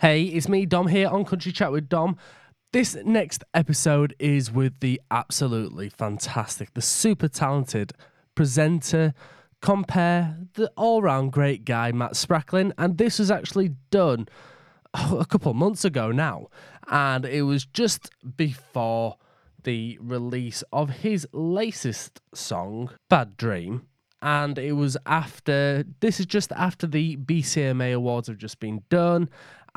Hey, it's me, Dom, here on Country Chat with Dom. This next episode is with the absolutely fantastic, the super talented presenter, compare, the all round great guy, Matt Spracklen. And this was actually done a couple months ago now. And it was just before the release of his latest song, Bad Dream. And it was after, this is just after the BCMA Awards have just been done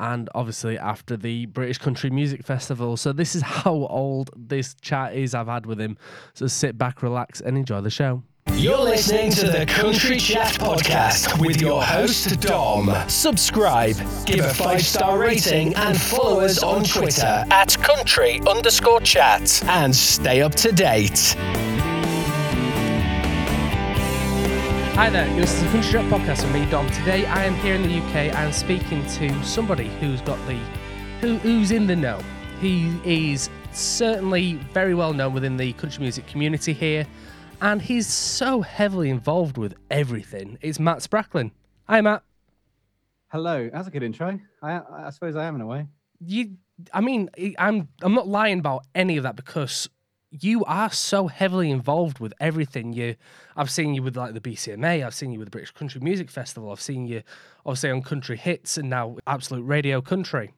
and obviously after the British Country Music Festival. So this is how old this chat is I've had with him. So sit back, relax, and enjoy the show. You're listening to the Country Chat Podcast with your host, Dom. Subscribe, give a five star rating, and follow us on Twitter at country underscore chat and stay up to date. Hi there, this is the Country Chat Podcast with me, Dom. Today I am here in the UK and speaking to somebody who's got the, who, who's in the know. He is certainly very well known within the country music community here, and he's so heavily involved with everything. It's Matt Spracklen. Hi, Matt. Hello. That's a good intro. I, I suppose I am in a way. You, I mean, I'm, I'm not lying about any of that because you are so heavily involved with everything. You, I've seen you with like the BCMA. I've seen you with the British Country Music Festival. I've seen you obviously on Country Hits and now Absolute Radio Country.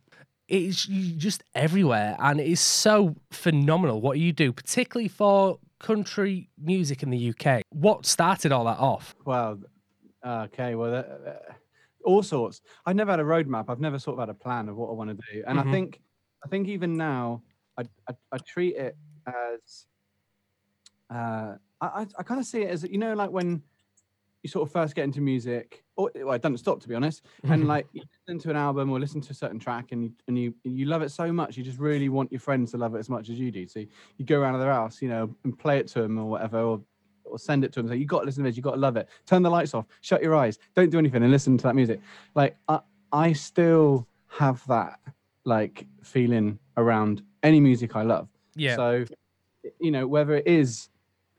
It's just everywhere, and it is so phenomenal what you do, particularly for country music in the UK. What started all that off? Well, okay, well, uh, all sorts. I've never had a roadmap. I've never sort of had a plan of what I want to do, and mm-hmm. I think, I think even now, I, I, I treat it as uh, I, I kind of see it as you know, like when you sort of first get into music, or well, it doesn't stop to be honest, and like you listen to an album or listen to a certain track, and you and you you love it so much, you just really want your friends to love it as much as you do. So you go around to their house, you know, and play it to them or whatever, or or send it to them. Say you got to listen to this, you got to love it. Turn the lights off, shut your eyes, don't do anything, and listen to that music. Like I, I still have that like feeling around any music I love. Yeah. So you know, whether it is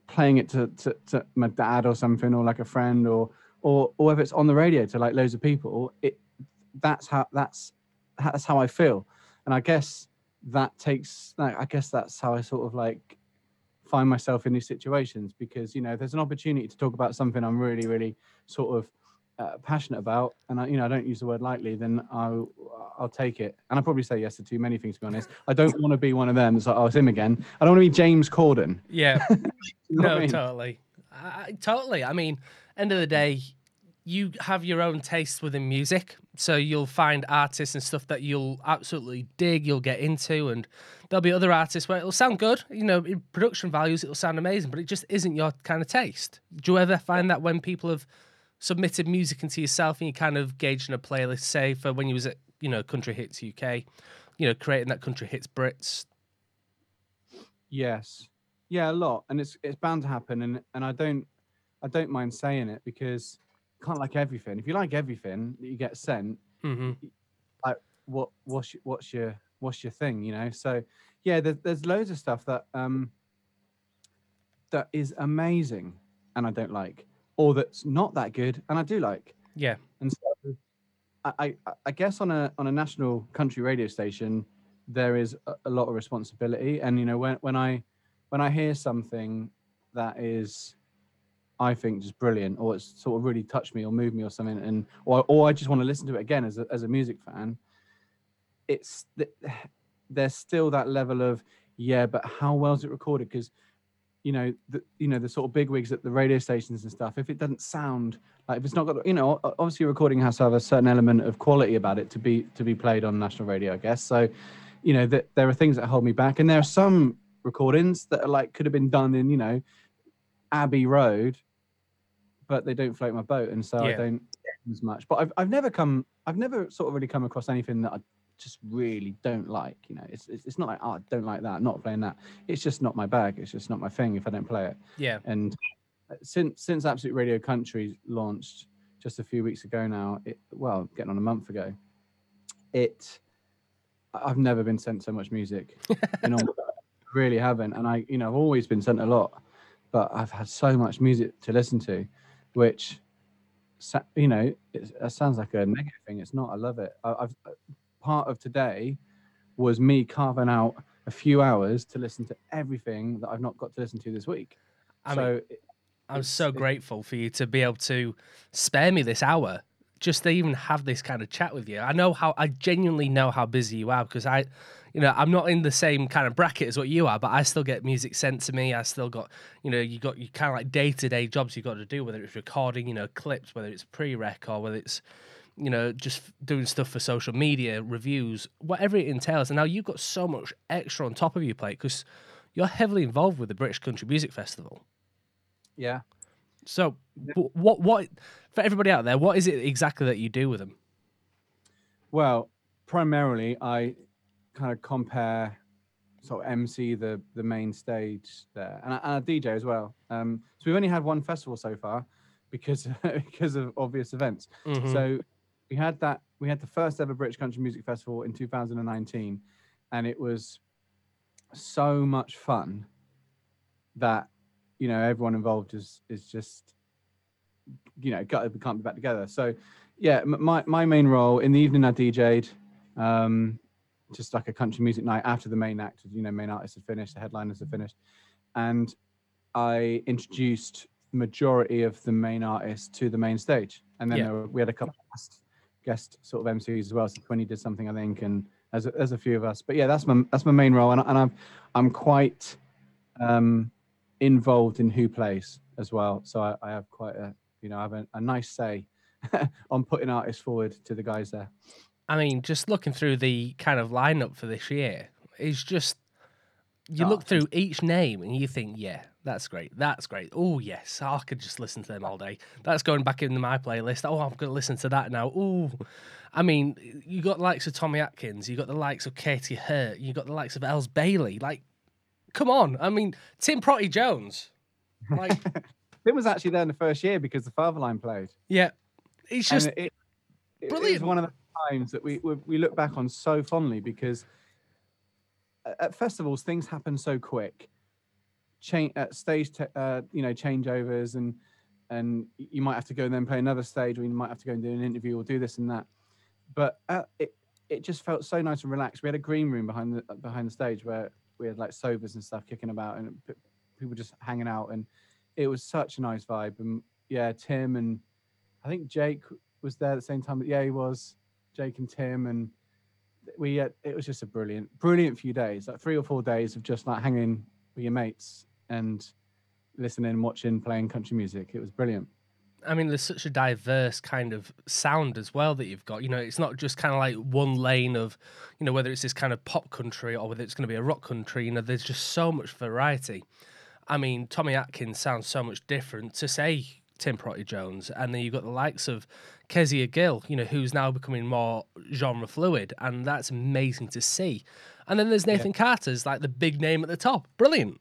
playing it to, to, to my dad or something, or like a friend, or or or whether it's on the radio to like loads of people, it that's how that's that's how I feel, and I guess that takes. like, I guess that's how I sort of like find myself in these situations because you know there's an opportunity to talk about something I'm really really sort of uh, passionate about, and I, you know I don't use the word lightly, then I'll I'll take it. And I probably say yes to too many things to be honest. I don't want to be one of them. So oh, it's him again. I don't want to be James Corden. Yeah, no, I mean? totally, I, totally. I mean, end of the day, you have your own tastes within music, so you'll find artists and stuff that you'll absolutely dig, you'll get into, and there'll be other artists where it'll sound good, you know, in production values, it'll sound amazing, but it just isn't your kind of taste. Do you ever find that when people have submitted music into yourself and you kind of gauging a playlist, say for when you was at you know Country Hits UK, you know creating that Country Hits Brits. Yes, yeah, a lot, and it's it's bound to happen, and and I don't I don't mind saying it because you can't like everything. If you like everything that you get sent, mm-hmm. like what what's your, what's your what's your thing, you know? So yeah, there's there's loads of stuff that um that is amazing and I don't like or that's not that good and I do like. Yeah. And so I, I, I guess on a on a national country radio station, there is a, a, lot of responsibility. And you know, when when I when I hear something that is I think just brilliant, or it's sort of really touched me or moved me or something, and or or I just want to listen to it again as a as a music fan. It's there's still that level of yeah, but how well is it recorded? Because you know, the, you know, the sort of big wigs at the radio stations and stuff, if it doesn't sound like if it's not got, you know, obviously recording has to have a certain element of quality about it to be to be played on national radio, I guess. So, you know, that there are things that hold me back, and there are some recordings that are like could have been done in, you know, Abbey Road, but they don't float my boat, and so yeah. I don't as much. But I've I've never come, I've never sort of really come across anything that I just really don't like. You know, it's, it's, it's not like oh, I don't like that, not playing that. It's just not my bag. It's just not my thing if I don't play it. Yeah. And uh, since since Absolute Radio Country launched just a few weeks ago now, it well, getting on a month ago, it I've never been sent so much music. you know, really haven't. And I, you know, I've always been sent a lot, but I've had so much music to listen to, which you know, it, it sounds like a negative thing. It's not. I love it. I, have part of today was me carving out a few hours to listen to everything that I've not got to listen to this week. I so mean, it- I'm so grateful for you to be able to spare me this hour just to even have this kind of chat with you. I know how I genuinely know how busy you are because I, you know, I'm not in the same kind of bracket as what you are, but I still get music sent to me. I still got, you know, you got you kind of like day to day jobs you've got to do, whether it's recording, you know, clips, whether it's pre-rec or whether it's, you know, just doing stuff for social media, reviews, whatever it entails. And now you've got so much extra on top of your plate because you're heavily involved with the British Country Music Festival. yeah, So, what what for everybody out there? What is it exactly that you do with them? Well, primarily I kind of compare sort of MC the the main stage there, and I, and I DJ as well. Um, so we've only had one festival so far because because of obvious events. Mhm. So we had that we had the first ever British Country Music Festival in 2019, and it was so much fun that you know everyone involved is is just you know gutted we can't be back together. So yeah, my my main role in the evening I DJ'd. Um, just like a country music night after the main act, you know, main artists had finished, the headliners had finished, and I introduced majority of the main artists to the main stage, and then Yeah. there were- we had a couple of guest sort of MCs as well. So Quinny did something, I think, and there's a, few of us. But yeah, that's my that's my main role, and, and I'm I'm quite um, involved in who plays as well. So I, I have quite a you know I have a, a nice say on putting artists forward to the guys there. I mean, just looking through the kind of lineup for this year, is just you Oh, look through each name and you think, yeah, that's great, that's great. Oh yes, I could just listen to them all day. That's going back into my playlist. Oh, I'm going to listen to that now. Oh, I mean, you got the likes of Tommy Atkins, you got the likes of Katy Hurt, you got the likes of Elles Bailey. Like, come on. I mean, Tim Prottey Jones. Like, Tim was actually there in the first year because the Fatherline played. yeah, it's just and it, it, brilliant. one of the times that we, we we look back on so fondly because at festivals things happen so quick. Change at uh, stage, uh, you know, changeovers and and you might have to go and then play another stage, or you might have to go and do an interview or do this and that. But at, it it just felt so nice and relaxed. We had a green room behind the uh, behind the stage where we had like sobers and stuff kicking about and people just hanging out, and it was such a nice vibe. And yeah, Tim and I think Jake was there at the same time. But yeah, he was Jake and Tim, and we had, it was just a brilliant, brilliant few days, like three or four days of just like hanging with your mates and listening, watching, playing country music. It was brilliant. I mean, there's such a diverse kind of sound as well that you've got. You know, it's not just kind of like one lane of, you know, whether it's this kind of pop country or whether it's going to be a rock country. You know, there's just so much variety. I mean, Tommy Atkins sounds so much different to say Tim Prottey Jones, and then you've got the likes of Kezia Gill, you know, who's now becoming more genre fluid, and that's amazing to see. And then there's Nathan Carter's like the big name at the top. Brilliant.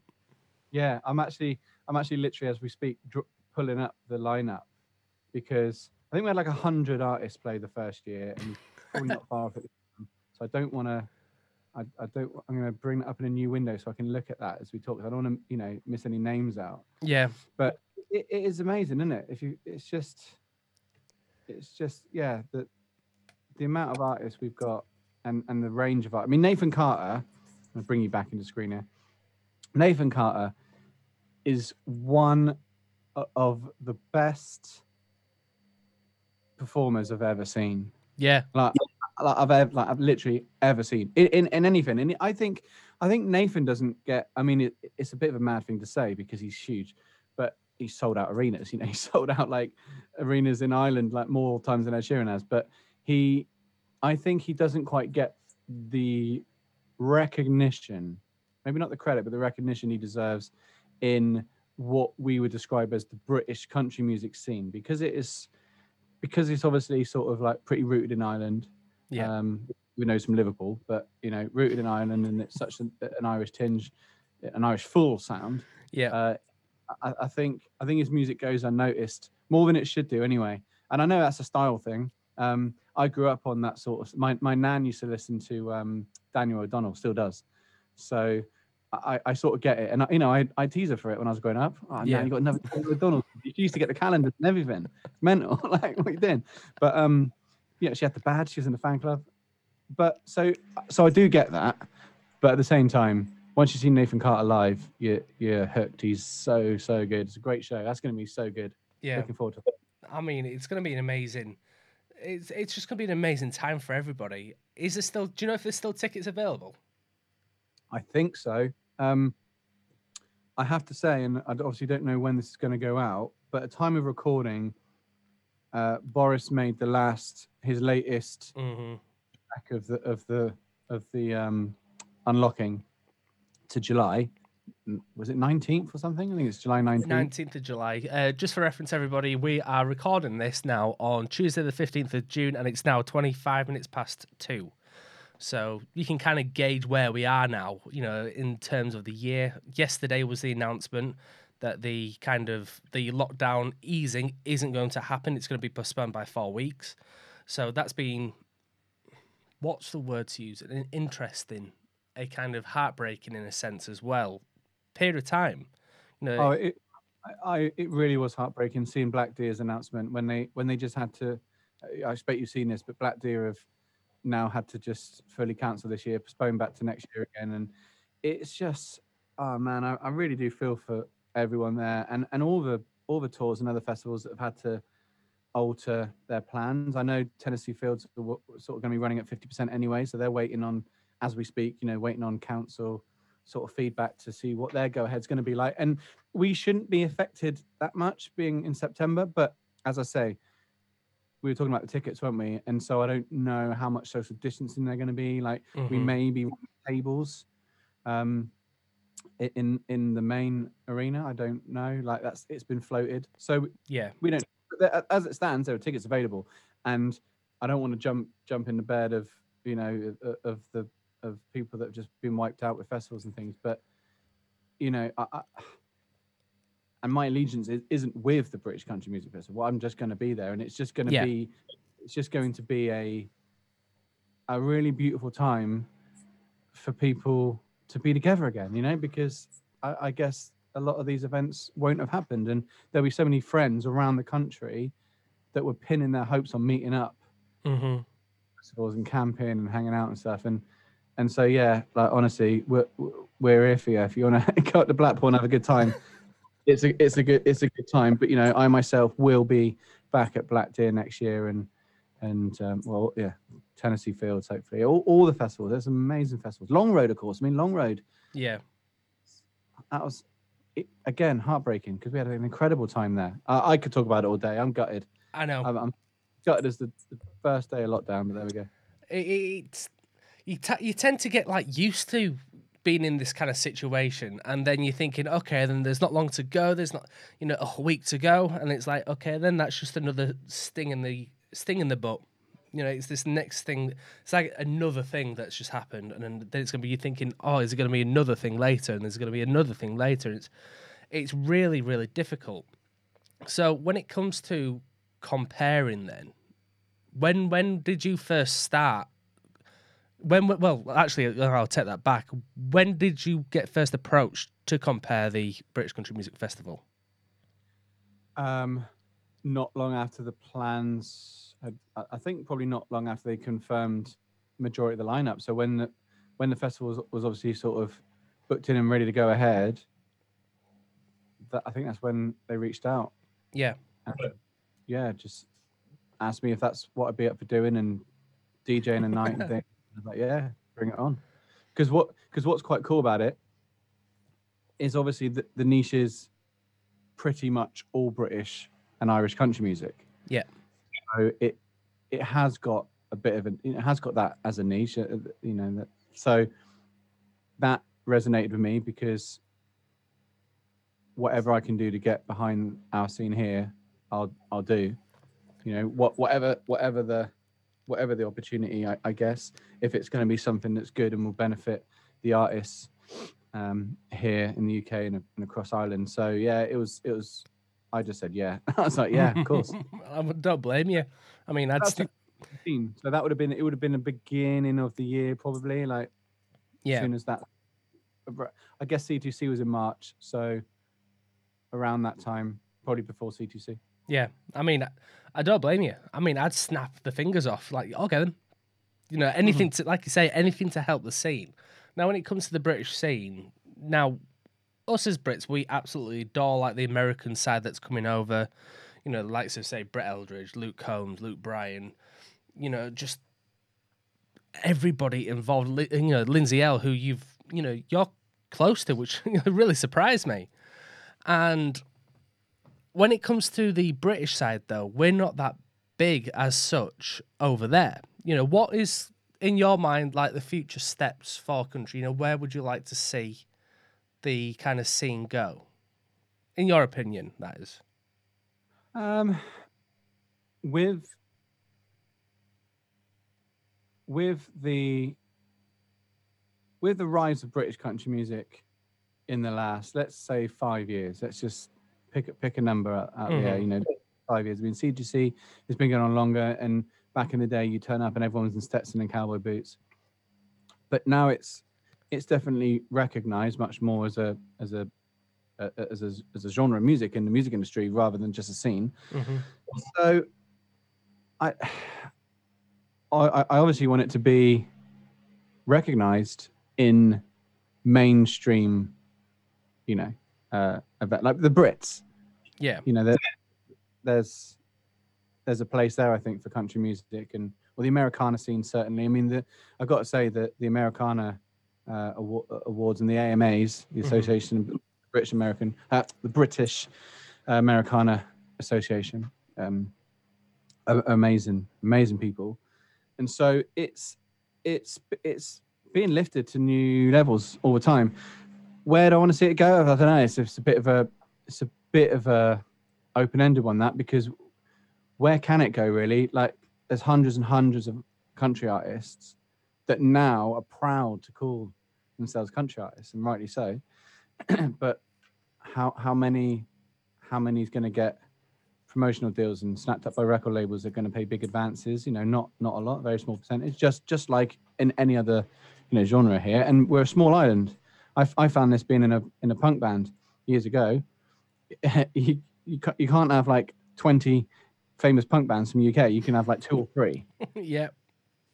Yeah, I'm actually, I'm actually literally as we speak, dr- pulling up the lineup because I think we had like a hundred artists play the first year, and probably not far off it. So I don't want to. I, I don't. I'm going to bring that up in a new window so I can look at that as we talk. I don't want to, you know, miss any names out. Yeah. But it, it is amazing, isn't it? If you, it's just, it's just, yeah, the the amount of artists we've got and and the range of art. I mean, Nathan Carter. I'm gonna bring you back into screen here. Nathan Carter is one of the best performers I've ever seen Yeah. like, like I've ever, like I've literally ever seen in, in, in anything. And I think I think Nathan doesn't get. I mean, it, it's a bit of a mad thing to say because he's huge, but he sold out arenas. You know, he sold out like arenas in Ireland like more times than Ed Sheeran has. But he, I think he doesn't quite get the recognition, maybe not the credit, but the recognition he deserves in what we would describe as the British country music scene because it is because it's obviously sort of like pretty rooted in Ireland. Yeah. Um, we know from Liverpool, but you know, rooted in Ireland and it's such an, an Irish tinge, an Irish full sound. Yeah. Uh, I, I think I think his music goes unnoticed more than it should do anyway. And I know that's a style thing. Um, I grew up on that sort of. My my nan used to listen to um, Daniel O'Donnell, still does. So I, I sort of get it, and I, you know I I tease her for it when I was growing up. Oh, Yeah. you got another O'Donnell. You used to get the calendars and everything. It's mental, like what you doing? But um, yeah, she had the badge. She was in the fan club. but so so I do get that, but at the same time, once you see Nathan Carter live, you're you're hooked. He's so so good. It's a great show. That's going to be so good. Yeah. Looking forward to it. I mean, it's going to be an amazing. It's it's just going to be an amazing time for everybody. Is there still? Do you know if there's still tickets available? I think so. Um, I have to say, and I obviously don't know when this is going to go out, but at time of recording, uh, Boris made the last his latest Mm-hmm. back of the of the of the um, unlocking to July. Was it nineteenth or something? I think it's July nineteenth. Nineteenth of July. Uh, just for reference, everybody, we are recording this now on Tuesday, the fifteenth of June, and it's now twenty-five minutes past two. So you can kind of gauge where we are now, you know, in terms of the year. Yesterday was the announcement that the kind of the lockdown easing isn't going to happen. It's going to be postponed by four weeks. So that's been what's the word to use? An interesting, a kind of heartbreaking in a sense as well. Period of time. You know, Oh, it, I, it really was heartbreaking seeing Black Deer's announcement when they when they just had to. I expect you've seen this, but Black Deer have now had to just fully cancel this year, postpone back to next year again, and it's just, oh man, I, I really do feel for everyone there, and and all the all the tours and other festivals that have had to alter their plans. I know Tennessee Fields are sort of going to be running at fifty percent anyway, so they're waiting on, as we speak, you know, waiting on council sort of feedback to see what their go ahead's going to be like. And we shouldn't be affected that much being in September. But as I say, we were talking about the tickets, weren't we? And so I don't know how much social distancing they're going to be. Like we Mhm. may be tables um, in in the main arena. I don't know. Like that's it's been floated. So yeah. we don't. As it stands, there are tickets available, and I don't want to jump jump in the bed of you know of, of the of people that have just been wiped out with festivals and things. But you know, I, I, and my allegiance is, isn't with the British Country Music Festival. I'm just going to be there, and it's just going to Yeah. be it's just going to be a a really beautiful time for people to be together again. You know, because I, I guess a lot of these events won't have happened, and there'll be so many friends around the country that were pinning their hopes on meeting up Mm-hmm. festivals and camping and hanging out and stuff. And and so yeah, like honestly, we're we're here for you. If you want to go up to Blackpool and have a good time, it's a it's a good it's a good time. But you know, I myself will be back at Black Deer next year and and um, well yeah, Tennessee Fields hopefully. All, all the festivals. There's amazing festivals. Long Road, of course. I mean, Long Road. Yeah. That was it, again heartbreaking because we had an incredible time there. I I could talk about it all day. I'm gutted. I know. I'm, I'm gutted as the, the first day of lockdown, but there we go. it, it's you t- you tend to get like used to being in this kind of situation and then you're thinking okay then there's not long to go there's not you know a week to go and it's like okay then that's just another sting in the sting in the butt. You know it's this next thing it's like another thing that's just happened and then, then it's going to be you thinking oh is it going to be another thing later? And there's going to be another thing later. It's it's really really difficult. So when it comes to comparing then when when did you first start when well actually i'll take that back when did you get first approached to compare the british country music festival Um, not long after the plans, had, I- I think probably not long after they confirmed majority of the lineup. So when the, when the festival was, was obviously sort of booked in and ready to go ahead, that I think that's when they reached out. yeah And, yeah, just asked me if that's what I'd be up for doing and DJing a night and things. Like, yeah, bring it on. Because what because what's quite cool about it is obviously the, the niche is pretty much all British and Irish country music. Yeah. So it it has got a bit of a it has got that as a niche, uh, you know. That, so that resonated with me because whatever I can do to get behind our scene here, I'll I'll do. You know, what whatever whatever the whatever the opportunity, I, I guess, if it's going to be something that's good and will benefit the artists um, here in the UK and, and across Ireland. So yeah, it was it was. I just said yeah. I was like, yeah, of course. i don't blame you i mean i'd That's st- 15. So that would have been it would have been the beginning of the year probably like yeah. as soon as that I guess C2C was in March, so around that time, probably before C2C. Yeah i mean I, don't blame you i mean i'd snap the fingers off like okay then You know, anything mm-hmm. to like you say, anything to help the scene. Now, when it comes to the British scene, now us as Brits, we absolutely adore like the American side that's coming over. You know, the likes of say Brett Eldredge, Luke Combs, Luke Bryan. You know, just everybody involved. You know, Lindsay Ell, who you've you know you're close to, which really surprised me. And when it comes to the British side, though, we're not that big as such over there. You know, what is in your mind like the future steps for country? You know, where would you like to see the kind of scene go? In your opinion, that is. Um, with with the with the rise of British country music in the last, let's say, five years. Let's just pick a- pick a number out, out there. Mm-hmm. You know, five years. I mean, C2C has been going on longer, and back in the day, you turn up and everyone's in Stetson and cowboy boots. But now it's it's definitely recognised much more as a as a as a, as a genre of music in the music industry rather than just a scene. Mm-hmm. So, I, I, I obviously want it to be recognized in mainstream, you know, uh, event like the Brits. Yeah. You know, there, there's there's a place there, I think, for country music and well, the Americana scene certainly. I mean, the I've got to say that the Americana uh, awa- awards and the AMAs, the Mhm. Association of British American, uh, the British Americana Association, um, amazing, amazing people, and so it's it's it's being lifted to new levels all the time. Where do I want to see it go? I don't know. It's, it's a bit of a it's a bit of a open-ended one that because where can it go really? Like there's hundreds and hundreds of country artists that now are proud to call themselves country artists, and rightly so. but how how many how many is going to get promotional deals and snapped up by record labels that are going to pay big advances? You know, not not a lot, very small percentage. Just just like in any other you know genre here, and we're a small island. I, I found this being in a in a punk band years ago. you you, you can't have like twenty famous punk bands from UK. You can have like two or three yeah.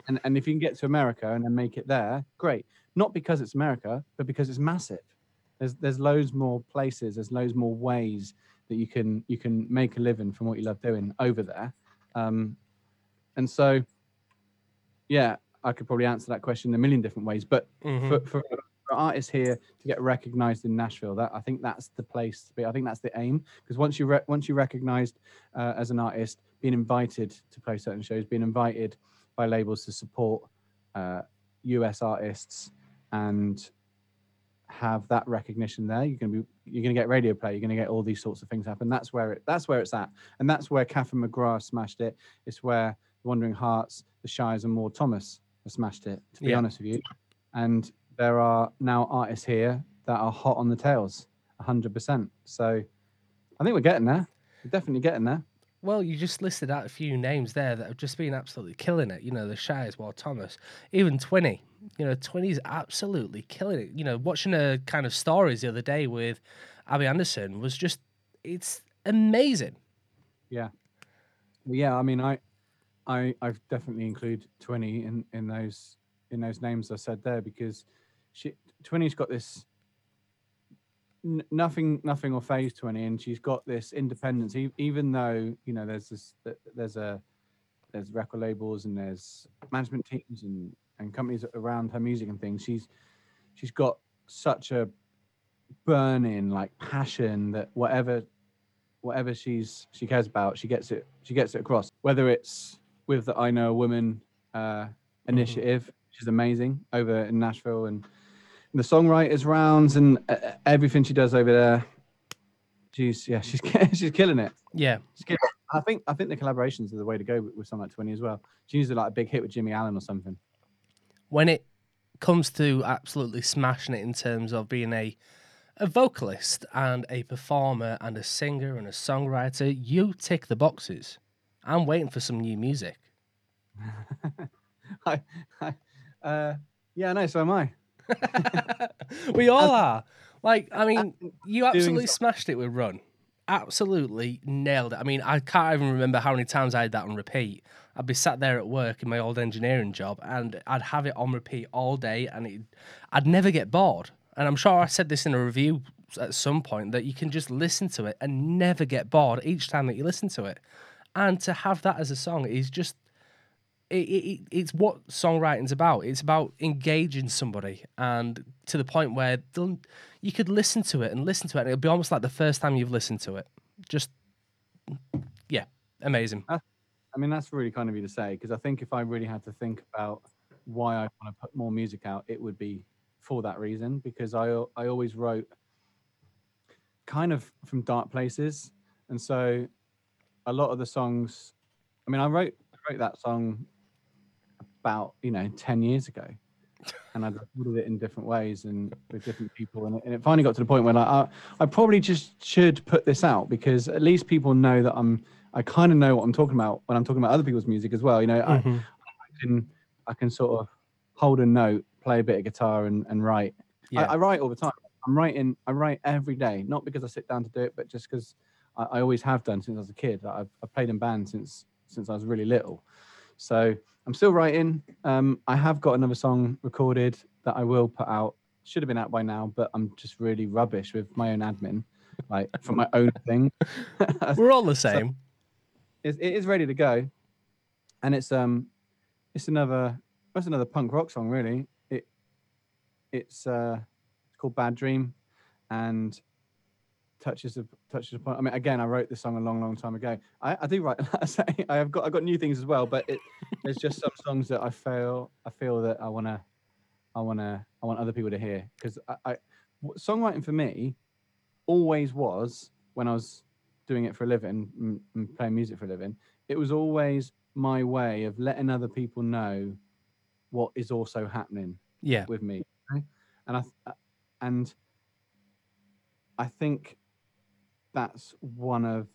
and and if you can get to America and then make it there, great. Not because it's America, but because it's massive. There's there's loads more places. There's loads more ways that you can you can make a living from what you love doing over there. Um, and so, yeah, I could probably answer that question in a million different ways. But Mhm. for, for, for artists here to get recognized in Nashville, that I think that's the place to be. I think that's the aim because once you re- once you're recognized uh, as an artist, being invited to play certain shows, being invited by labels to support uh, US artists and have that recognition there, you're gonna be you're gonna get radio play, you're gonna get all these sorts of things happen. That's where it that's where it's at, and that's where Catherine McGrath smashed it. It's where the Wandering Hearts, the Shires, and Ward Thomas have smashed it. To be Yeah. honest with you, and there are now artists here that are hot on the tails, hundred percent. So I think we're getting there. We're definitely getting there. Well, you just listed out a few names there that have just been absolutely killing it. You know, the Shires, Ward Thomas, even Twinnie. You know, Twinnie's absolutely killing it. You know, watching a kind of stories the other day with Abby Anderson was just, it's amazing. Yeah. yeah, I mean, I, I, I've definitely include Twinnie in in those in those names I said there because she Twinnie's got this n- nothing nothing will phase Twinnie, and she's got this independence. e- Even though you know there's this there's a there's record labels and there's management teams and and companies around her music and things. She's she's got such a burning like passion that whatever whatever she's she cares about she gets it she gets it across whether it's with the i know a woman uh initiative which is amazing over in nashville and the songwriters rounds and uh, everything she does over there she's yeah she's she's killing it Yeah. She's killing it. i think i think the collaborations are the way to go with, with something like Twinnie as well she needs to like a big hit with jimmie allen or something When it comes to absolutely smashing it in terms of being a, a vocalist and a performer and a singer and a songwriter, you tick the boxes. I'm waiting for some new music. I, I, uh, yeah no so am i we all are. Like, I mean, you absolutely smashed it with Run. Absolutely nailed it. I mean, I can't even remember how many times I had that on repeat. I'd be sat there at work in my old engineering job, and I'd have it on repeat all day, and it, I'd never get bored. And I'm sure I said this in a review at some point that you can just listen to it and never get bored each time that you listen to it. And to have that as a song is just it, it, it's what songwriting's about. It's about engaging somebody, and to the point where you could listen to it and listen to it, and it'll be almost like the first time you've listened to it. Just, yeah, amazing. I mean, that's really kind of you to say because I think if I really had to think about why I want to put more music out, it would be for that reason because I I always wrote kind of from dark places, and so a lot of the songs. I mean, I wrote I wrote that song about you know ten years ago, and I recorded it in different ways and with different people, and it, and it finally got to the point where like, I I probably just should put this out because at least people know that I'm I kind of know what I'm talking about when I'm talking about other people's music as well. You know, I, Mhm. I can I can sort of hold a note, play a bit of guitar, and and write. Yeah. I, I write all the time. I'm writing. I write every day, not because I sit down to do it, but just because I, I always have done since I was a kid. I've, I've played in bands since since I was really little, so I'm still writing. Um, I have got another song recorded that I will put out. Should have been out by now, but I'm just really rubbish with my own admin, like for my own thing. We're all the same. it, it is ready to go, and it's um, it's another it's another punk rock song really. It it's uh, it's called Bad Dream, and touches of touches upon. I mean, again, I wrote this song a long, long time ago. I, I do write. I say I have got I've got new things as well, but it, there's just some songs that I feel I feel that I wanna I wanna I want other people to hear because I, I songwriting for me always was when I was doing it for a living and, and playing music for a living. It was always my way of letting other people know what is also happening Yeah, with me and i uh, and i think that's one of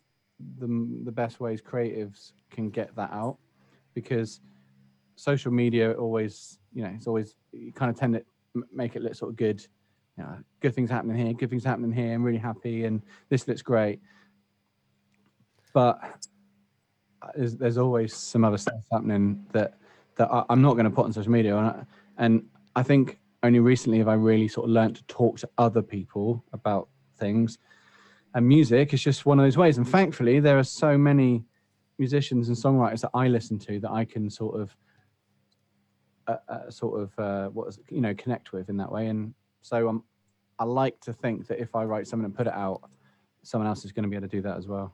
the the best ways creatives can get that out because social media always you know it's always you kind of tend to make it look sort of good you know, good things happening here good things happening here i'm really happy and this looks great but uh, there's, there's always some other stuff happening that that I, I'm not going to put on social media and I, and I think only recently have I really sort of learned to talk to other people about things. And music is just one of those ways. And thankfully, there are so many musicians and songwriters that I listen to that I can sort of, uh, uh, sort of, uh, what is it, you know, connect with in that way. And so um, I like to think that if I write something and put it out, someone else is going to be able to do that as well.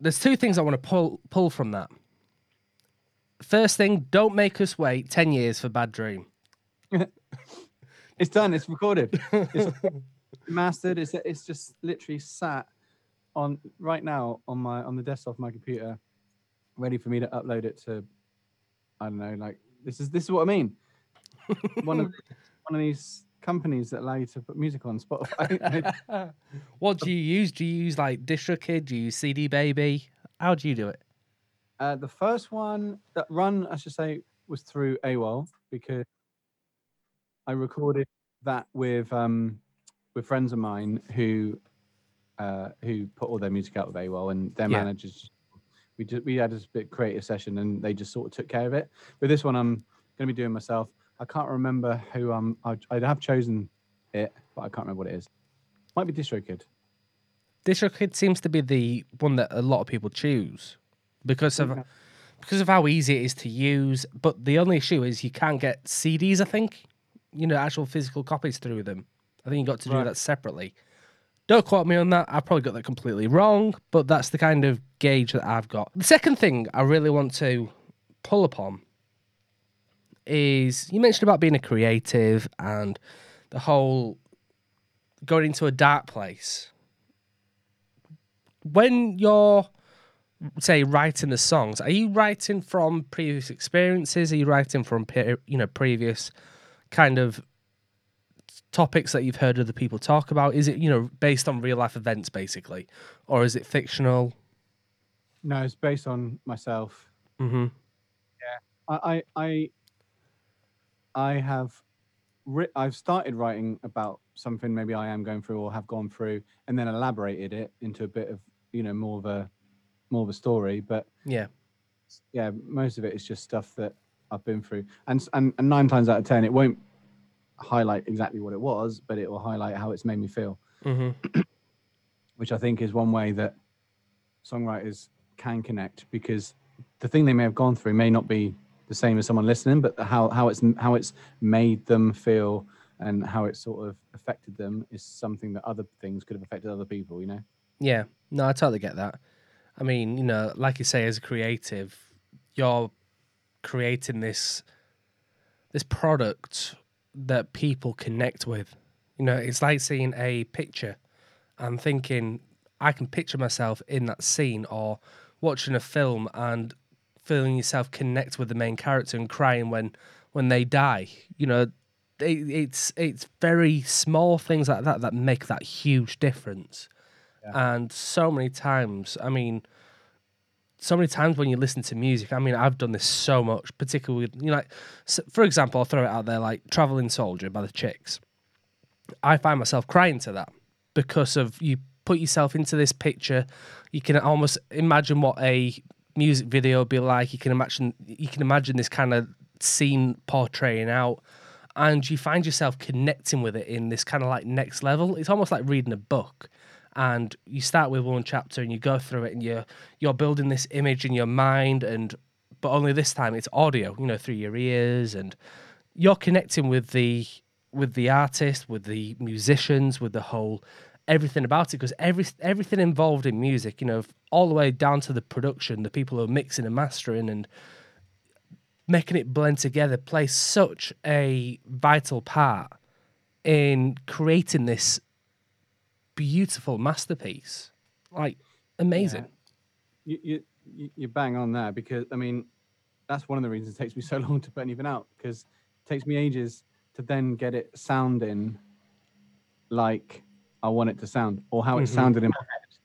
there's two things I want to pull pull from that. First thing, don't make us wait ten years for Bad Dream. It's done. It's recorded. It's mastered. It's it's just literally sat on right now on my on the desktop of my computer, ready for me to upload it to. I don't know. Like this is this is what I mean. one of one of these companies that allow you to put music on Spotify. What do you use? Do you use like DistroKid? Do you use CD Baby? How do you do it? uh, the first one that run, I should say, was through AWAL because I recorded that with um, with friends of mine who uh, who put all their music out with AWAL and their Yeah. managers. We just we had a bit creative session and they just sort of took care of it. But this one I'm going to be doing myself. I can't remember who um I, I'd have chosen it, but I can't remember what it is. Might be DistroKid. DistroKid seems to be the one that a lot of people choose because of because of how easy it is to use. But the only issue is you can't get CDs. I think you know actual physical copies through them. I think you got to do Right. that separately. Don't quote me on that. I probably got that completely wrong, but that's the kind of gauge that I've got. The second thing I really want to pull upon is you mentioned about being a creative and the whole going into a dark place. When you're say writing the songs, are you writing from previous experiences? Are you writing from you know previous kind of topics that you've heard other people talk about? Is it you know based on real life events basically, or is it fictional? No, it's based on myself. Mm-hmm. I I I, I have writ- I've started writing about something maybe I am going through or have gone through, and then elaborated it into a bit of you know more of a more of a story. But Yeah. yeah, most of it is just stuff that I've been through, and and, and nine times out of ten, it won't highlight exactly what it was, but it will highlight how it's made me feel, hmm which I think is one way that songwriters can connect because the thing they may have gone through may not be the same as someone listening, but how how it's how it's made them feel and how it sort of affected them is something that other things could have affected other people. You know. Yeah, no, I totally get that. I mean, you know, like you say, as a creative, you're creating this this product that people connect with. You know, it's like seeing a picture and thinking, I can picture myself in that scene, or watching a film and feeling yourself connect with the main character and crying when when they die. You know, it, it's it's very small things like that that make that huge difference. And so many times, I mean, so many times when you listen to music, I mean, I've done this so much, particularly you know, like, for example, I'll throw it out there, like Traveling Soldier by the Chicks. I find myself crying to that because of you put yourself into this picture. You can almost imagine what a music video would be like. You can imagine, you can imagine this kind of scene portraying out. And you find yourself connecting with it in this kind of like next level. It's almost like reading a book and you start with one chapter and you go through it and you're you're building this image in your mind and but only this time it's audio you know through your ears and you're connecting with the with the artist with the musicians with the whole everything about it because every everything involved in music you know all the way down to the production the people who are mixing and mastering and making it blend together plays such a vital part in creating this beautiful masterpiece. Like amazing. you, you you you bang on there because I mean that's one of the reasons it takes me so long to put anything out because it takes me ages to then get it sounding like I want it to sound or how it Mhm. sounded in my head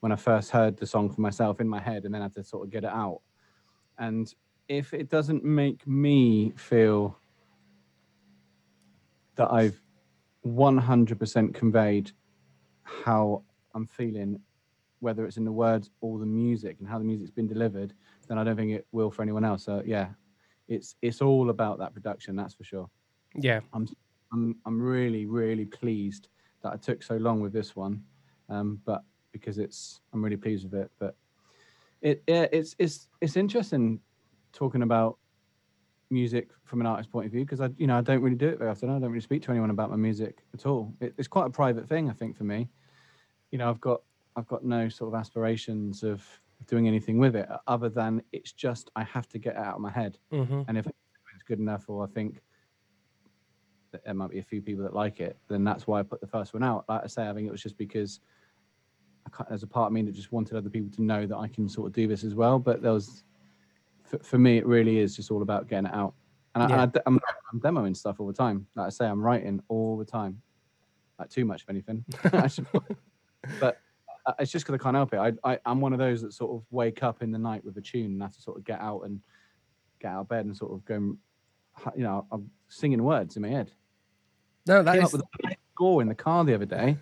when I first heard the song for myself in my head and then I had to sort of get it out. And if it doesn't make me feel that I've 100% conveyed how I'm feeling whether it's in the words or the music and how the music's been delivered, then I don't think it will for anyone else. So yeah, it's it's all about that production, that's for sure. Yeah. I'm I'm I'm really really pleased that I took so long with this one, um, but because it's I'm really pleased with it. But it yeah, it's it's it's interesting talking about music from an artist's point of view because I you know I don't really do it very often. I don't really speak to anyone about my music at all. It, it's quite a private thing, I think, for me. You know, I've got I've got no sort of aspirations of doing anything with it other than it's just I have to get it out of my head. hmm And if it's good enough, or I think that there might be a few people that like it, then that's why I put the first one out. Like I say, I think it was just because there's a part of me that just wanted other people to know that I can sort of do this as well. But there was, for, for me, it really is just all about getting it out. And, I, and I I'm demoing stuff all the time. Like I say, I'm writing all the time, like too much, if anything. I should- but uh, it's just because I can't help it. I, I, I'm one of those that sort of wake up in the night with a tune and have to sort of get out and get out of bed and sort of go, you know, I'm singing words in my head. No, that is up with a score in the car the other day.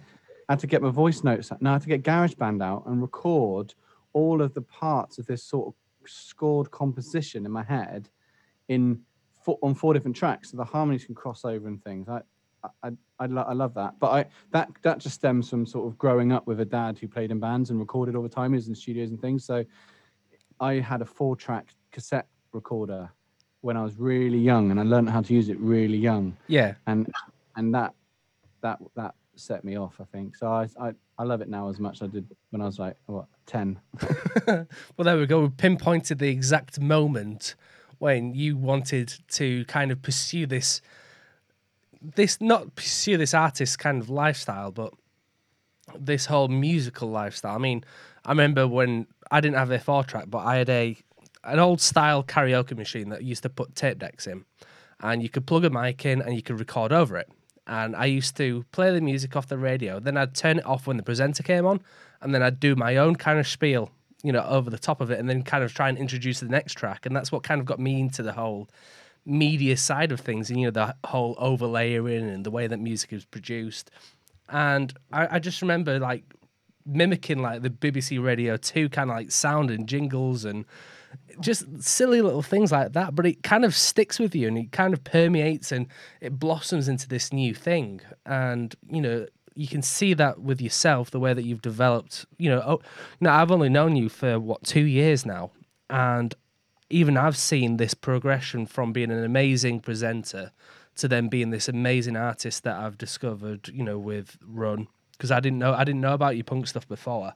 I had to get my voice notes. out. No, I had to get GarageBand out and record all of the parts of this sort of scored composition in my head in four, on four different tracks, so the harmonies can cross over and things. I, I, I, lo- I love that. But I that that just stems from sort of growing up with a dad who played in bands and recorded all the time. He was in studios and things. So I had a four-track cassette recorder when I was really young, and I learned how to use it really young yeah. and and that that that set me off. I think so. I I, I love it now as much as I did when I was like what ten. well, there we go. We pinpointed the exact moment when you wanted to kind of pursue this, this not pursue this artist kind of lifestyle, but this whole musical lifestyle. I mean, I remember when I didn't have a four track, but I had a an old style karaoke machine that used to put tape decks in, and you could plug a mic in and you could record over it. And I used to play the music off the radio. Then I'd turn it off when the presenter came on, and then I'd do my own kind of spiel, you know, over the top of it, and then kind of try and introduce the next track. And that's what kind of got me into the whole media side of things, and you know, the whole overlaying and the way that music is produced. And I, I just remember like mimicking like the BBC Radio 2 kind of like sound and jingles and just silly little things like that. But it kind of sticks with you and it kind of permeates and it blossoms into this new thing. And, you know, you can see that with yourself, the way that you've developed. You know, oh, you know, I've only known you for what two years now, and even I've seen this progression from being an amazing presenter to then being this amazing artist that I've discovered. You know, with Run, because I didn't know I didn't know about your punk stuff before,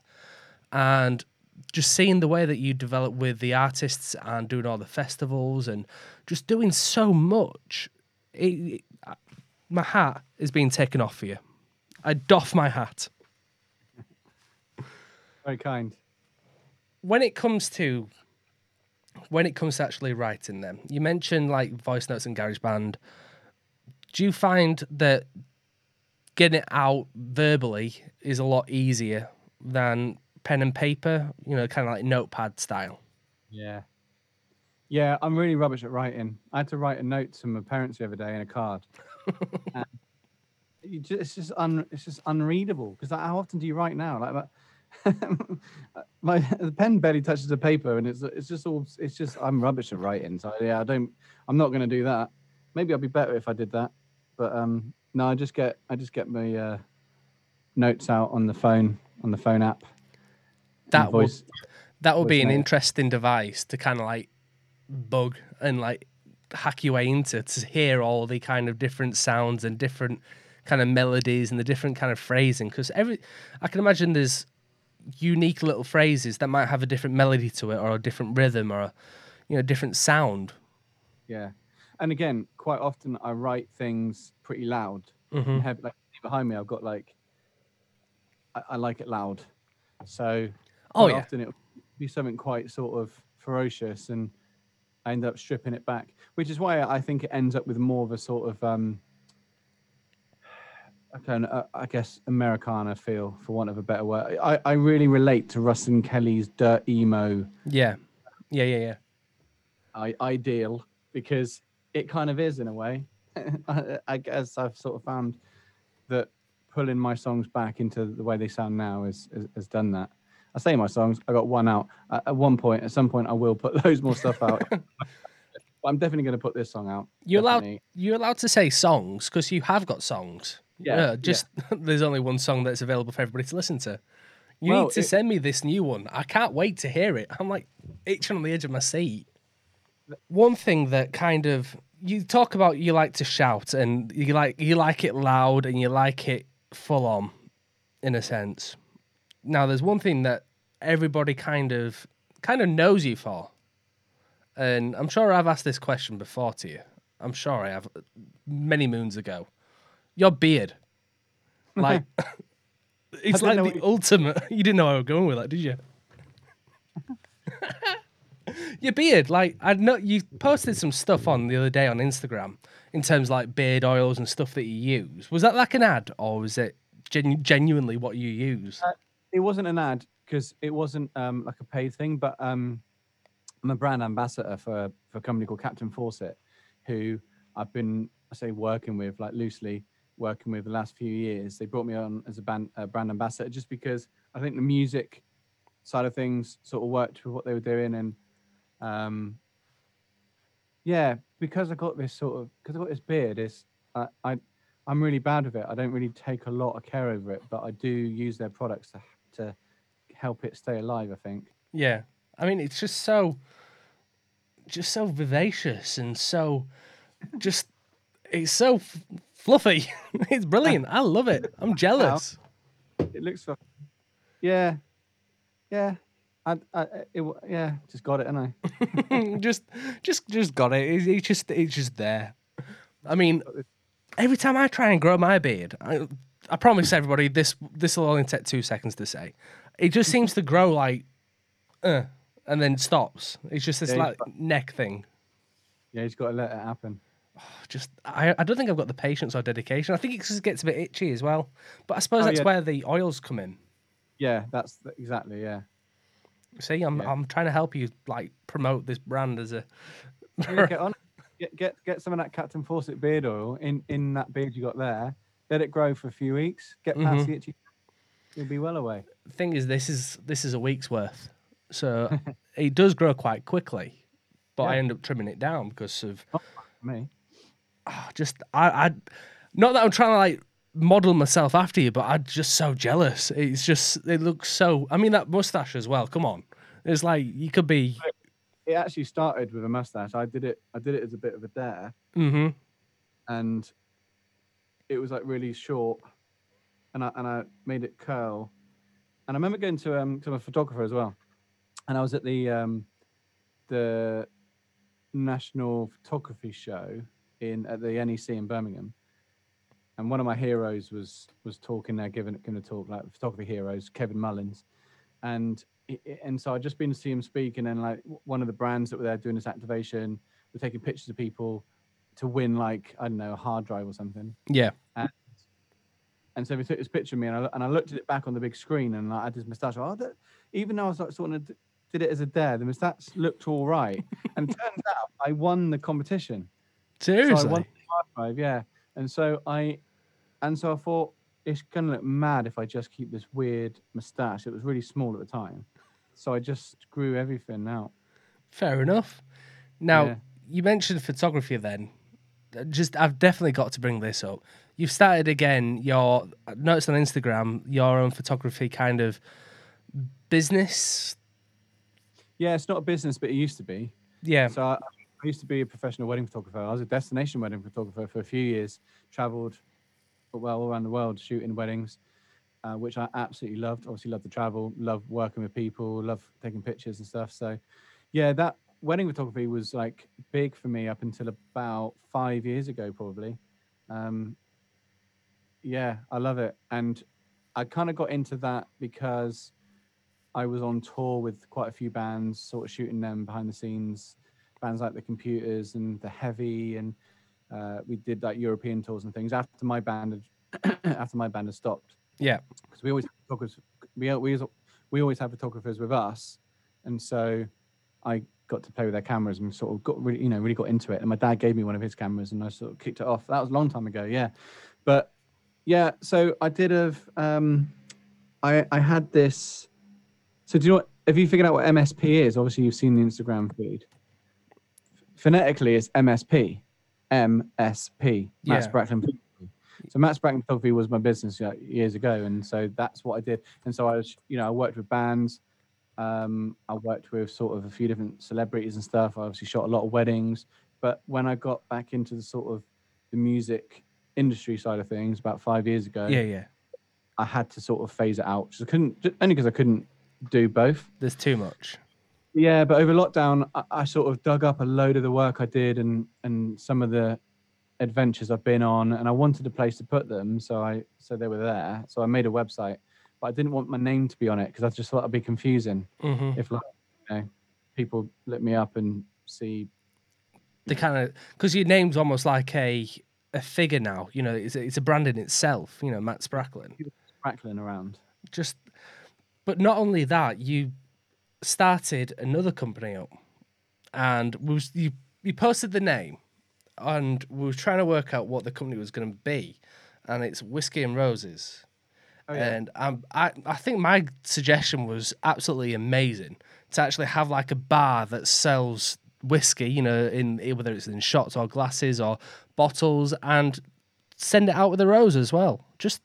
and just seeing the way that you develop with the artists and doing all the festivals and just doing so much. It, it, my hat is being taken off for you. I doff my hat. Very kind. When it comes to when it comes to actually writing them, you mentioned like voice notes and GarageBand. Do you find that getting it out verbally is a lot easier than pen and paper? You know, kind of like notepad style. Yeah. Yeah, I'm really rubbish at writing. I had to write a note to my parents the other day in a card. Just, it's just un, it's just unreadable because how often do you write now? Like my, the pen barely touches the paper, and it's it's just all it's just I'm rubbish at writing. So yeah, I don't. I'm not going to do that. Maybe I'd be better if I did that, but um, no, I just get I just get my uh, notes out on the phone on the phone app. That would voice. that would be an voicemail. interesting device to kind of like bug and like hack your way into to hear all the kind of different sounds and different kind of melodies and the different kind of phrasing because every I can imagine there's unique little phrases that might have a different melody to it or a different rhythm or a you know different sound. Yeah, and again, quite often I write things pretty loud. Mhm. Have, like behind me, I've got like I, I like it loud, so Oh yeah, often it'll be something quite sort of ferocious, and I end up stripping it back, which is why I think it ends up with more of a sort of um, okay, an- uh, I guess Americana feel, for want of a better word. I, I really relate to Russ and Kelly's dirt emo yeah, yeah, yeah, yeah. I, ideal because it kind of is in a way. I, I guess I've sort of found that pulling my songs back into the way they sound now is, is has done that. I say my songs. I got one out at, at one point. At some point, I will put loads more stuff out. but I'm definitely going to put this song out. You're allowed you're allowed to say songs because you have got songs. Yeah, Yeah, yeah. just there's only one song that's available for everybody to listen to. You Well, need to it- send me this new one. I can't wait to hear it. I'm like itching on the edge of my seat. One thing that kind of you talk about you like to shout and you like you like it loud and you like it full on in a sense. Now there's one thing that everybody kind of kind of knows you for. And I'm sure I've asked this question before to you. I'm sure I have uh, many moons ago. Your beard. Like it's like the ultimate. You didn't know I was going with that, did you? Your beard, like I know you posted some stuff on the other day on Instagram in terms of like beard oils and stuff that you use. Was that like an ad or was it genu- genuinely what you use? It wasn't an ad because it wasn't um, like a paid thing, but um, I'm a brand ambassador for for a company called Captain Fawcett, who I've been I say working with like loosely working with the last few years. They brought me on as a band uh, brand ambassador just because I think the music side of things sort of worked with what they were doing and um yeah because I got this sort of because I got this beard is I, I'm really bad with it. I don't really take a lot of care over it, but I do use their products to to help it stay alive. I think. Yeah. I mean, it's just so, just so vivacious and so, just, it's so fluffy. it's brilliant. I love it. I'm jealous. It looks. fu- Yeah, yeah. I, I, it, yeah, just got it, and I. just, just, just got it. It's, it's just, it's just there. I mean, every time I try and grow my beard, I, I promise everybody this, this will only take two seconds to say. It just seems to grow like, uh, and then stops. It's just this Yeah, like neck thing. Yeah, he's got to let it happen. Just I, I don't think I've got the patience or dedication. I think it just gets a bit itchy as well. But I suppose Oh, that's yeah. where the oils come in. Yeah, that's the, exactly. Yeah. See, I'm Yeah. I'm trying to help you like promote this brand as a Yeah, get on. Get get get some of that Captain Fawcett beard oil in in that beard you got there. Let it grow for a few weeks. Get past Mhm. the itchy. You'll be well away. thing is this is this is a week's worth. so it does grow quite quickly. But I end up trimming it down because of Me. Oh, just I, I not that I'm trying to like model myself after you, but I'm just so jealous. It's just it looks so. I mean that mustache as well. Come on, it's like you could be. It actually started with a mustache. I did it. I did it as a bit of a dare, mm-hmm. and it was like really short, and I and I made it curl, and I remember going to um to a photographer as well, and I was at the um the National Photography Show in at the NEC in Birmingham, and one of my heroes was was talking there, giving giving a talk like photography heroes, Kevin Mullins, and and so I'd just been to see him speak, and then like one of the brands that were there doing this activation were taking pictures of people to win like I don't know a hard drive or something. Yeah. And so he took this picture of me, and I, and I looked at it back on the big screen, and I had this moustache. Oh, that, even though I was like, sort of did it as a dare, the moustache looked all right. and turns out I won the competition. Seriously. So I won the hard drive, yeah. And so I, and so I thought it's gonna look mad if I just keep this weird moustache. It was really small at the time, so I just grew everything out. Fair enough. Now, Yeah. you mentioned photography then. Uh, Just I've definitely got to bring this up. You've started again your I noticed on Instagram your own photography kind of business. Yeah, it's not a business, but it used to be. Yeah. So I, I used to be a professional wedding photographer. I was a destination wedding photographer for a few years. Traveled well all around the world shooting weddings, uh, which I absolutely loved. Obviously, loved the travel, loved working with people, loved taking pictures and stuff. So, yeah, that wedding photography was like big for me up until about five years ago, probably. Um, yeah, I love it, and I kind of got into that because I was on tour with quite a few bands, sort of shooting them behind the scenes, bands like the Computers and the Heavy, and uh, we did like European tours and things. After my band had, after my band had stopped, Yeah. because we always have photographers, we we always, we always have photographers with us, and so I got to play with their cameras and sort of got really, you know, really got into it. And my dad gave me one of his cameras, and I sort of kicked it off. That was a long time ago, yeah, but yeah. So I did have, um, I I had this. So do you know what? Have you figured out what MSP is? Obviously, you've seen the Instagram feed. Phonetically, it's MSP, MSP, Matt Yeah. Spracklen. So Matt Spracklen Photography was my business years ago, and so that's what I did. And so I was, you know, I worked with bands. Um, I worked with sort of a few different celebrities and stuff. I obviously shot a lot of weddings. But when I got back into the sort of the music industry side of things about five years ago, Yeah, yeah. I had to sort of phase it out. Just couldn't only because I couldn't do both. There's too much. Yeah, but over lockdown, I, I sort of dug up a load of the work I did and and some of the adventures I've been on, and I wanted a place to put them, so I so they were there. So I made a website, but I didn't want my name to be on it because I just thought it'd be confusing hmm if like you know people look me up and see. The kind of because your name's almost like a a figure now. You know, it's a, it's a brand in itself. You know, Matt Spracklen. crackling around. Just, but not only that, you started another company up, and we was you you posted the name, and we were trying to work out what the company was going to be, and it's Whiskey and Roses. Oh, yeah. And um, I, I think my suggestion was absolutely amazing to actually have like a bar that sells whiskey, you know, in whether it's in shots or glasses or bottles, and send it out with a rose as well. Just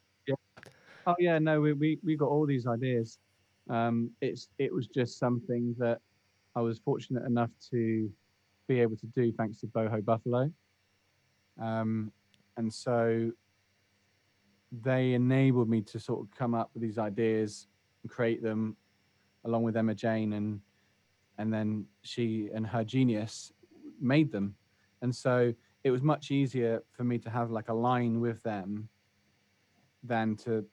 Oh yeah, no, we we we got all these ideas. Um, it's it was just something that I was fortunate enough to be able to do thanks to Boho Buffalo. Um, and so they enabled me to sort of come up with these ideas and create them along with Emma Jane and and then she and her genius made them. And so it was much easier for me to have like a line with them than to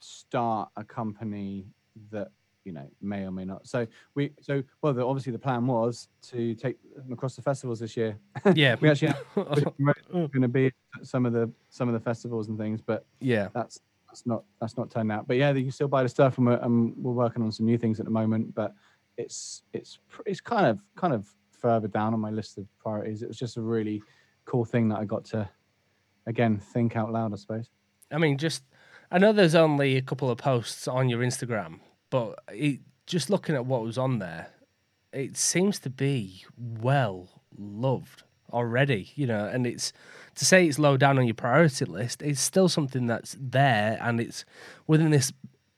start a company that you know may or may not. So we so well the, obviously the plan was to take them across the festivals this year. Yeah, we actually going to be some of the some of the festivals and things but yeah. that's that's not that's not turned out. But yeah you can still buy the stuff and we're, um, we're working on some new things at the moment but it's it's it's kind of kind of further down on my list of priorities. It was just a really cool thing that i got to again think out loud i suppose. I mean, just I know there's only a couple of posts on your Instagram, but it just looking at what was on there, it seems to be well loved already, you know, and it's to say it's low down on your priority list, it's still something that's there and it's within this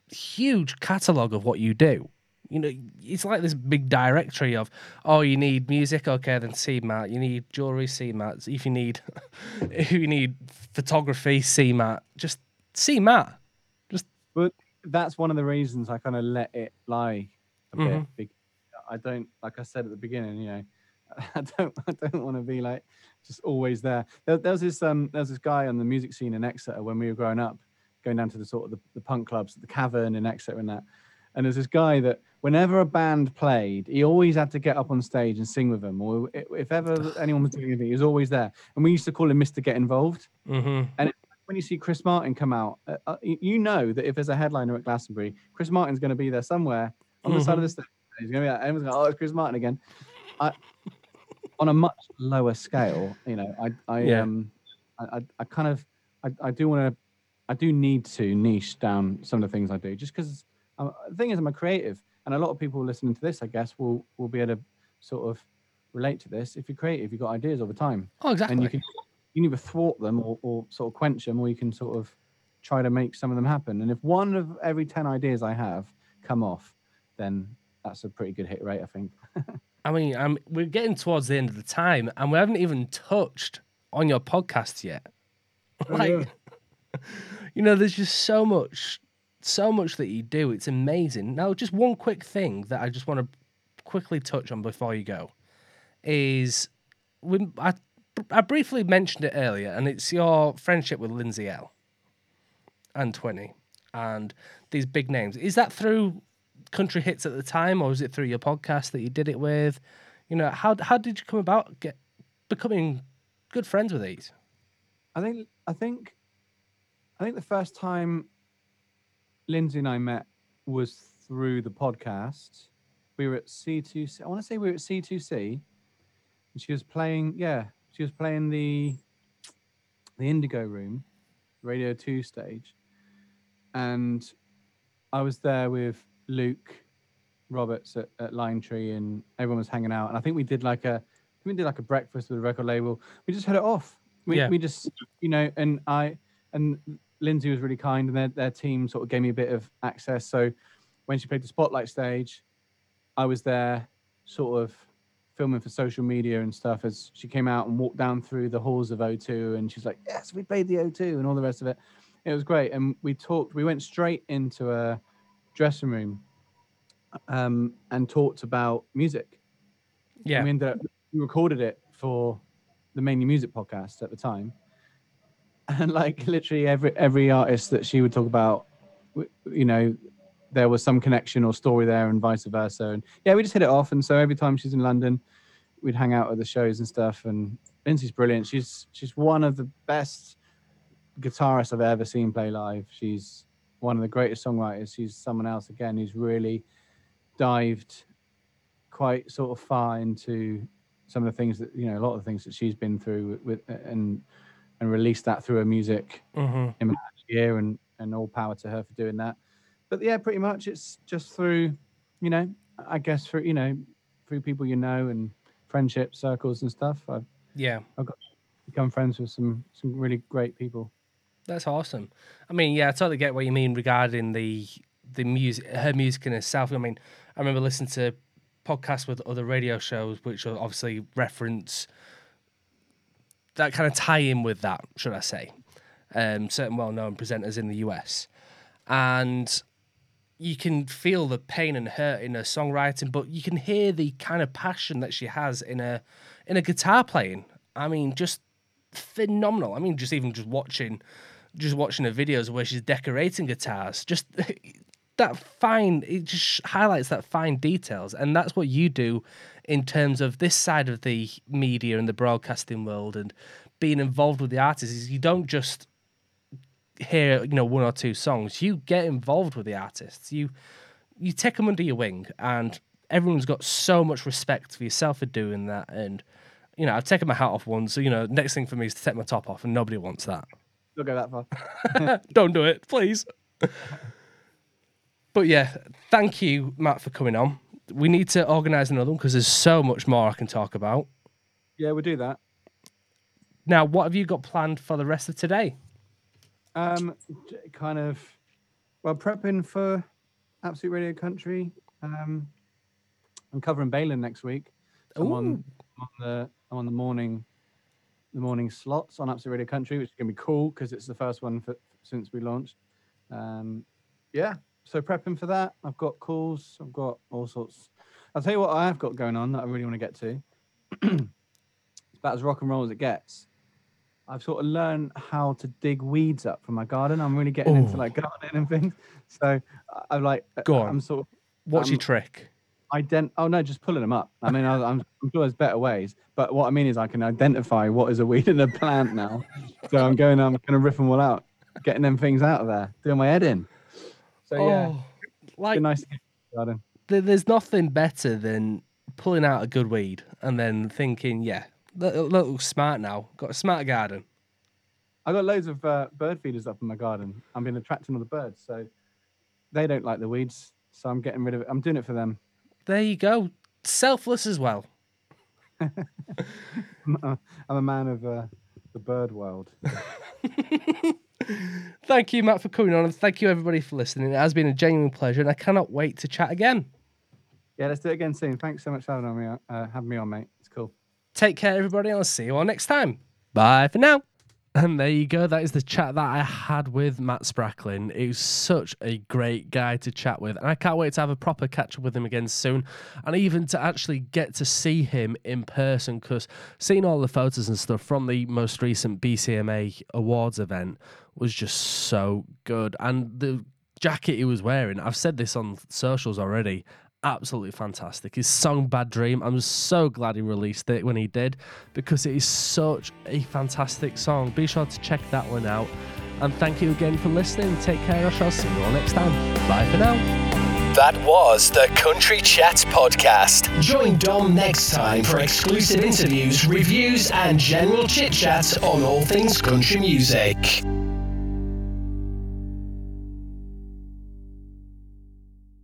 huge catalogue of what you do. You know, it's like this big directory of, oh, you need music, okay, then see Matt. You need jewelry, see Matt. If you need, if you need photography, see Matt. Just see Matt. Just But that's one of the reasons I kind of let it lie a bit. Mhm. Because I don't, like I said at the beginning, you know, I don't, I don't want to be like just always there. there. There was this, um, there was this guy on the music scene in Exeter when we were growing up, going down to the sort of the, the punk clubs, the Cavern in Exeter and that. And there's this guy that whenever a band played, he always had to get up on stage and sing with them, or if ever anyone was doing anything, he was always there. And we used to call him Mr. Get Involved mm-hmm. When you see Chris Martin come out, uh, uh, you know that if there's a headliner at Glastonbury, Chris Martin's going to be there somewhere on the side of the stage. He's going to be like, everyone's going, oh, it's Chris Martin again. I, on a much lower scale, you know, I, I, Yeah. um, I, I, kind of, I, I do want to, I do need to niche down some of the things I do, just because the thing is, I'm a creative, and a lot of people listening to this, I guess, will will be able to sort of relate to this. If you're creative, you've got ideas all the time Oh, exactly. and you can you can either thwart them or, or sort of quench them or you can sort of try to make some of them happen and if one of every 10 ideas i have come off then that's a pretty good hit rate i think I mean, I'm, we're getting towards the end of the time, and we haven't even touched on your podcast yet. Oh, like, you know, there's just so much, so much that you do. It's amazing. Now, just one quick thing that I just want to quickly touch on before you go is we, I, I briefly mentioned it earlier, and it's your friendship with Lindsay Ell and Twinnie and these big names. Is that through country hits at the time, or was it through your podcast that you did it with? You know, how how did you come about get becoming good friends with these? i think i think i think the first time lindsay and i met was through the podcast we were at c2c i want to say we were at c2c and she was playing yeah she was playing the the indigo room radio 2 stage. And i was there with luke roberts at, at lime tree and everyone was hanging out. And i think we did like a we did like a breakfast with a record label. We just had it off. We, Yeah. we just you know and i and lindsay was really kind and their, their team sort of gave me a bit of access. So when she played the spotlight stage i was there sort of filming for social media and stuff as she came out and walked down through the halls of O2 and she's like, Yes, we played the O2 and all the rest of it. It was great. And we talked, we went straight into a dressing room um, and talked about music. Yeah, And we ended up, we recorded it for the Mainly Music podcast at the time. And like literally every every artist that she would talk about, you know, there was some connection or story there and vice versa. And yeah, we just hit it off. And so every time she's in London, we'd hang out at the shows and stuff. And Lindsay's brilliant. She's she's one of the best guitarists I've ever seen play live. She's one of the greatest songwriters. She's someone else again who's really dived quite sort of far into some of the things that you know a lot of the things that she's been through with and and released that through her music hmm in the last year and and all power to her for doing that but yeah pretty much it's just through you know i guess through you know through people you know and friendship circles and stuff Yeah, i've yeah. become friends with some some really great people That's awesome. I mean, yeah, I totally get what you mean regarding the the music, her music in itself. I mean, I remember listening to podcasts with other radio shows, which obviously reference that kind of tie in with that, should I say? Um, certain well-known presenters in the US, and you can feel the pain and hurt in her songwriting, but you can hear the kind of passion that she has in a in a guitar playing. I mean, just phenomenal. I mean, just even just watching, just watching her videos where she's decorating guitars, just that fine. It just highlights that fine details, and that's what you do in terms of this side of the media and the broadcasting world and being involved with the artists. Is you don't just hear you know one or two songs. You get involved with the artists. You you take them under your wing, and everyone's got so much respect for yourself for doing that. And you know, I've taken my hat off once. So you know, next thing for me is to take my top off, and nobody wants that. don't go that far Don't do it, please. But yeah, thank you, Matt, for coming on. We need to organise another one because there's so much more I can talk about. Yeah, we'll do that. Now, what have you got planned for the rest of today? Um, kind of, well, prepping for Absolute Radio Country. Um, I'm covering Baylen next week. I'm on, on the I'm on the morning, the morning slots on Absolute Radio Country, which is gonna be cool because it's the first one for, since we launched. Um, yeah, so prepping for that. I've got calls. I've got all sorts. I'll tell you what I have got going on that I really want to get to. it's about as rock and roll as it gets. I've sort of learned how to dig weeds up from my garden. I'm really getting into like gardening and things. So I'm like, Go on. I'm sort of What's your Um, trick? ident. Oh no, just pulling them up. I mean, I, I'm, I'm sure there's better ways. But what I mean is, I can identify what is a weed in a plant now. So I'm going. I'm going to rip them all out, getting them things out of there, doing my head in. So yeah, oh, it's like nice to get into the garden. there's nothing better than pulling out a good weed and then thinking, yeah, that looks smart now. Got a smart garden. I got loads of uh, bird feeders up in my garden. I've been attracting all the birds, so they don't like the weeds. So I'm getting rid of it. I'm doing it for them. There you go. Selfless as well. I'm a man of uh, the bird world. Thank you, Matt, for coming on, and thank you everybody for listening. It has been a genuine pleasure, and I cannot wait to chat again. Yeah, let's do it again soon. Thanks so much for having me. Uh, having me on, mate. Take care, everybody, and I'll see you all next time. Bye for now. And there you go. That is the chat that I had with Matt Spracklen. He was such a great guy to chat with. And I can't wait to have a proper catch up with him again soon. And even to actually get to see him in person because seeing all the photos and stuff from the most recent BCMA awards event was just so good. And the jacket he was wearing, I've said this on socials already, absolutely fantastic. His song Bad Dream, I'm so glad he released it when he did because it is such a fantastic song. Be sure to check that one out. And thank you again for listening. Take care. I shall see you all next time. Bye for now. That was the Country Chat Podcast. Join Dom next time for exclusive interviews, reviews, and general chit chat on all things country music.